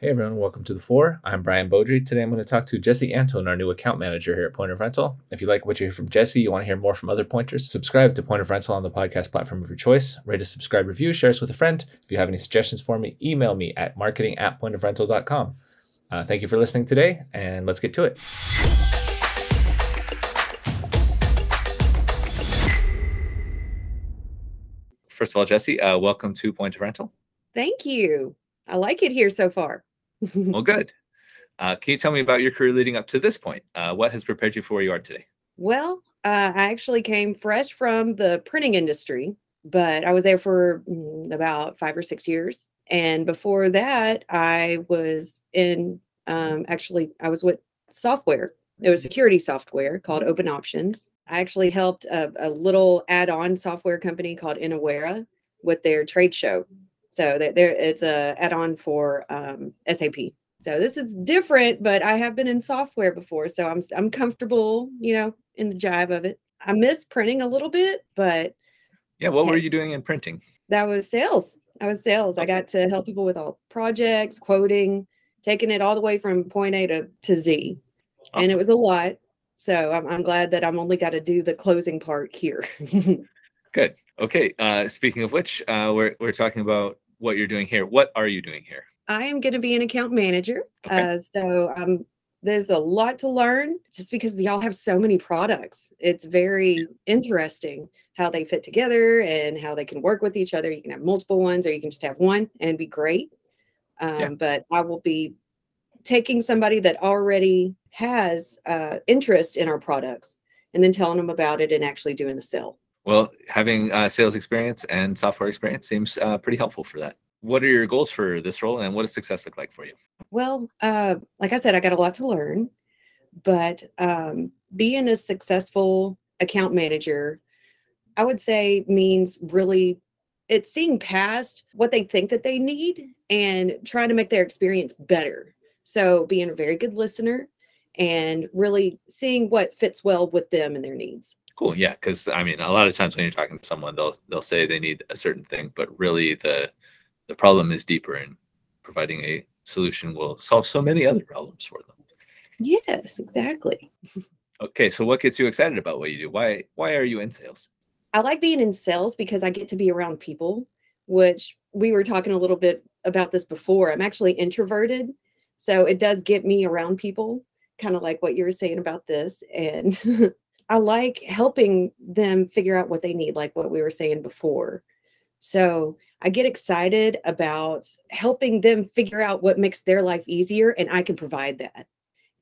Hey everyone, welcome to the Four. I'm Brian Beaudry. Today I'm going to talk to Jessie Anton, our new account manager here at Point of Rental. If you like what you hear from Jessie, you want to hear more from other pointers, subscribe to Point of Rental on the podcast platform of your choice. Rate a subscribe review, share us with a friend. If you have any suggestions for me, email me at marketing at pointofrental.com. Uh, thank you for listening today, and let's get to it. First of all, Jessie, uh, welcome to Point of Rental. Thank you. I like it here so far. well, good. Uh, can you tell me about your career leading up to this point? Uh, what has prepared you for where you are today? Well, uh, I actually came fresh from the printing industry, but I was there for mm, about five or six years. And before that, I was in um, actually, I was with software. It was security software called Open Options. I actually helped a, a little add on software company called Inawera with their trade show so that there it's a add-on for um, SAP. So this is different, but I have been in software before, so I'm I'm comfortable, you know, in the jive of it. I miss printing a little bit, but yeah, what were you doing in printing? That was sales. I was sales. I got to help people with all projects, quoting, taking it all the way from point A to, to Z. Awesome. And it was a lot. So I'm, I'm glad that I'm only got to do the closing part here. Good. Okay. Uh, speaking of which, uh, we're, we're talking about what you're doing here. What are you doing here? I am going to be an account manager. Okay. Uh, so um, there's a lot to learn just because y'all have so many products. It's very interesting how they fit together and how they can work with each other. You can have multiple ones or you can just have one and be great. Um, yeah. But I will be taking somebody that already has uh, interest in our products and then telling them about it and actually doing the sale. Well, having uh, sales experience and software experience seems uh, pretty helpful for that. What are your goals for this role, and what does success look like for you? Well, uh, like I said, I got a lot to learn, but um, being a successful account manager, I would say means really it's seeing past what they think that they need and trying to make their experience better. So, being a very good listener and really seeing what fits well with them and their needs. Cool. Yeah, because I mean, a lot of times when you're talking to someone, they'll they'll say they need a certain thing, but really the the problem is deeper, and providing a solution will solve so many other problems for them. Yes, exactly. Okay, so what gets you excited about what you do? Why why are you in sales? I like being in sales because I get to be around people, which we were talking a little bit about this before. I'm actually introverted, so it does get me around people, kind of like what you were saying about this. And I like helping them figure out what they need, like what we were saying before. So I get excited about helping them figure out what makes their life easier, and I can provide that.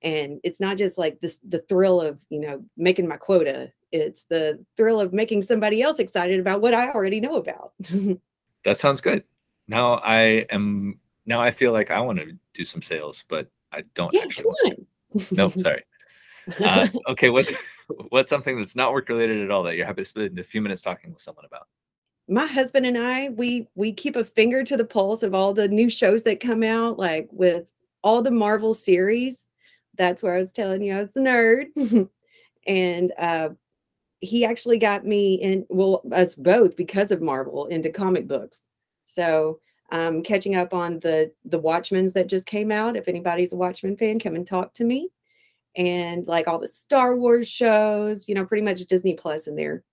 And it's not just like this the thrill of, you know, making my quota. It's the thrill of making somebody else excited about what I already know about. that sounds good. Now I am now I feel like I want to do some sales, but I don't yeah, actually. Come on. no, sorry. Uh, okay, what what's something that's not work related at all that you're happy to spend a few minutes talking with someone about? My husband and I, we we keep a finger to the pulse of all the new shows that come out, like with all the Marvel series. That's where I was telling you I was the nerd. and uh, he actually got me in, well, us both because of Marvel into comic books. So um, catching up on the the Watchmen's that just came out. If anybody's a Watchmen fan, come and talk to me and like all the Star Wars shows, you know, pretty much Disney Plus and their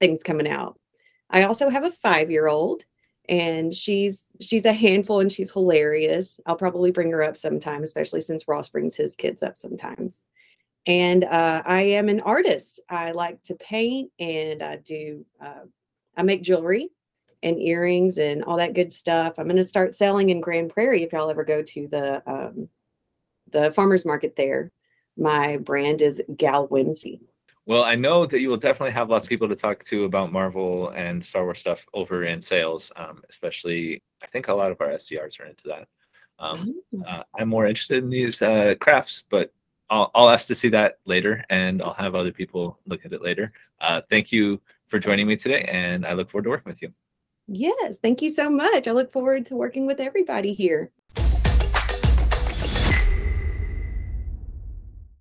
things coming out. I also have a five year old and she's she's a handful and she's hilarious. I'll probably bring her up sometime, especially since Ross brings his kids up sometimes. And uh, I am an artist. I like to paint and I do uh, I make jewelry and earrings and all that good stuff. I'm going to start selling in Grand Prairie if y'all ever go to the um, the farmers market there my brand is Gal Whimsy. Well, I know that you will definitely have lots of people to talk to about Marvel and Star Wars stuff over in sales, um, especially I think a lot of our SDRs are into that. Um, mm-hmm. uh, I'm more interested in these uh, crafts, but I'll, I'll, ask to see that later and I'll have other people look at it later. Uh, thank you for joining me today, and I look forward to working with you. Yes, thank you so much. I look forward to working with everybody here.